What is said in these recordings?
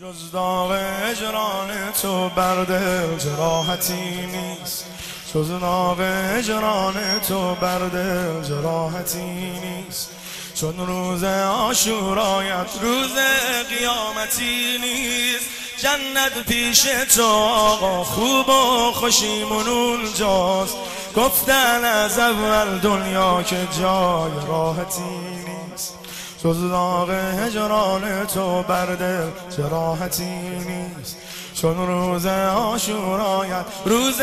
جز داغ اجران تو برده جراحتی نیست. جز داغ اجران تو برده جراحتی نیست. چون روز آشورایت روز قیامتی نیست. جنت پیش تو آقا خوب و خوشیمون اونجاست گفتن از اول دنیا که جای راحتی جز داغ هجران تو برده جراحتی نیست. چون روز آشورایت روز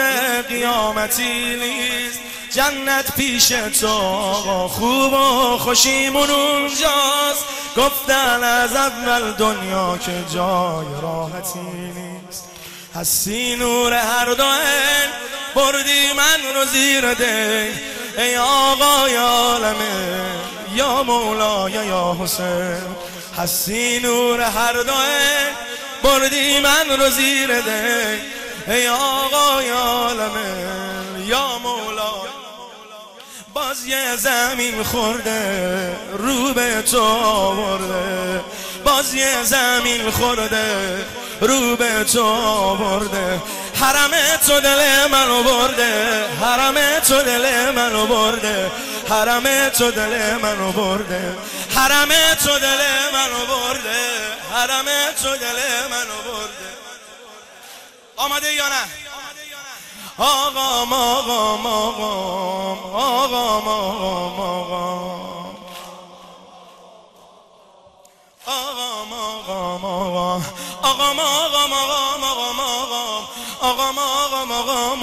قیامتی نیست. جنت پیش تو آقا خوب و خوشیمون اونجاست گفتن از اول دنیا که جای راحتی نیست. هستی نور هر دوه بردی من رو زیر ده ای آقای عالمه. یا مولا یا حسین هستی نور هر دوه بردی من رو زیر ده ای آقای عالمه یا مولا باز یه زمین خورده رو به تو آورده. باز یه زمین خورده رو به تو آورده. حرم تو دل منو برده. حرم تو دل منو برده. حرم تو دل منو برده. حرم تو دل منو برده. حرم تو دل منو برده. آمده یا نه؟ آقام آقام آقام آقام آقام آقام آقام آقام آقام آقام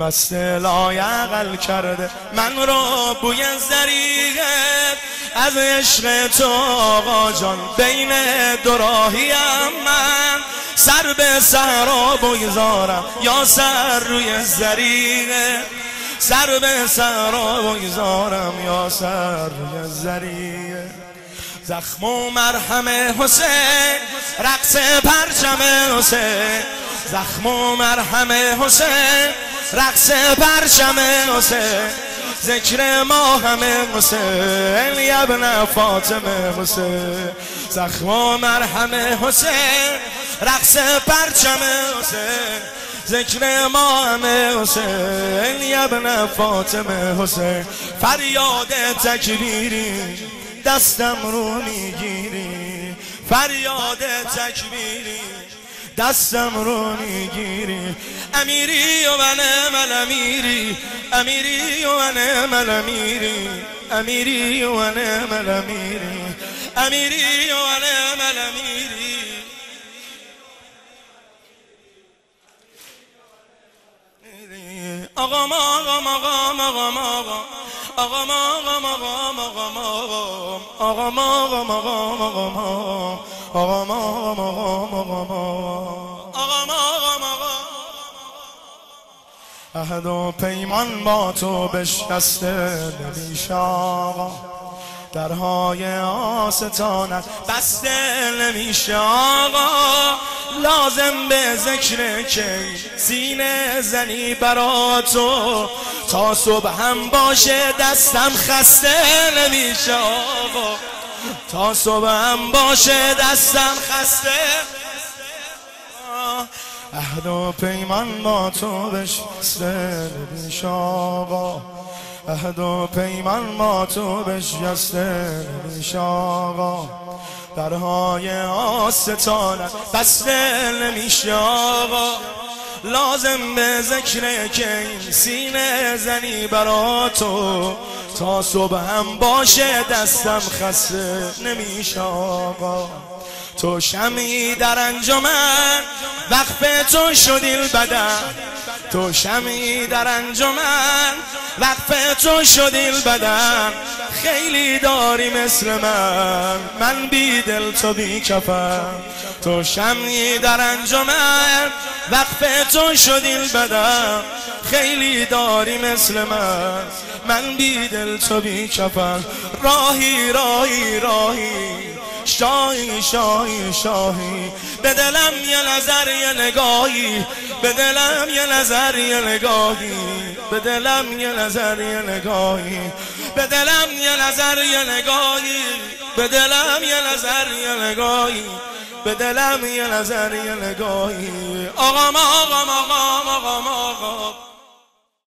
بست لایقل کرده. من رو بوی زریحه از عشق تو آقا جان. بین دوراهیم من سر به صحرا بگذارم. یا سر روی زریحه سر به سرا بگذارم. یا سر روی زریه زخم و مرهم حسین رقص پرچم حسین. زخم و مرهم حسین رقص پرچم حسین ذکر ما همه حسین یبن فاطمه حسین. زخم و مرهم حسین رقص پرچم حسین ذکر ما همه حسین یبن فاطمه حسین. فریاد تکبیری دستم رو می‌گیری فریاد تکبیری دستم رو می‌گیری امیری و من امیری امیری و من امیری امیری و من امیری امیری و من امیری آقام آقام آقام آقام آقام آقام آقام آقام آقام آقام آقام آقام آقام آقام آقام عهد و پیمان با تو بشکسته نمیشه آقا. درهای آستانت بسته نمیشه آقا. لازم به ذکر که سینه زنی برا تو. تا صبح هم باشه دستم خسته نمیشه آقا. تا صبح هم باشه دستم خسته. عهد و پیمان با تو بشسته نمیشه آقا. عهد و پیمان با تو بشکسته نمیشه آقا. درهای آستانت بسته نمیشه آقا. لازم به ذکر که سینه زنی برا تو. تا صبح هم باشه دستم خسته نمیشه آقا. تو شمی در انجمن وقف تو شدی بدن. تو شمی در انجمن وقف تو شدیل بدن خیلی داری مثل من. من بی دل تو بی کفن تو شمی در انجمن وقف تو شدیل بدن خیلی داری مثل من. من بی دل تو بی کفن راهی راهی راهی. شاهی شاهی شاهی. به دلم یه نظر یه نگاهی. به دلم یه نظر یه نگاهی. به دلم یه نظر یه نگاهی. به دلم یه نظر یه نگاهی. به دلم یه نظر یه نگاهی. به دلم یه نظر یه نگاهی. آقا آقا آقا آقا آقا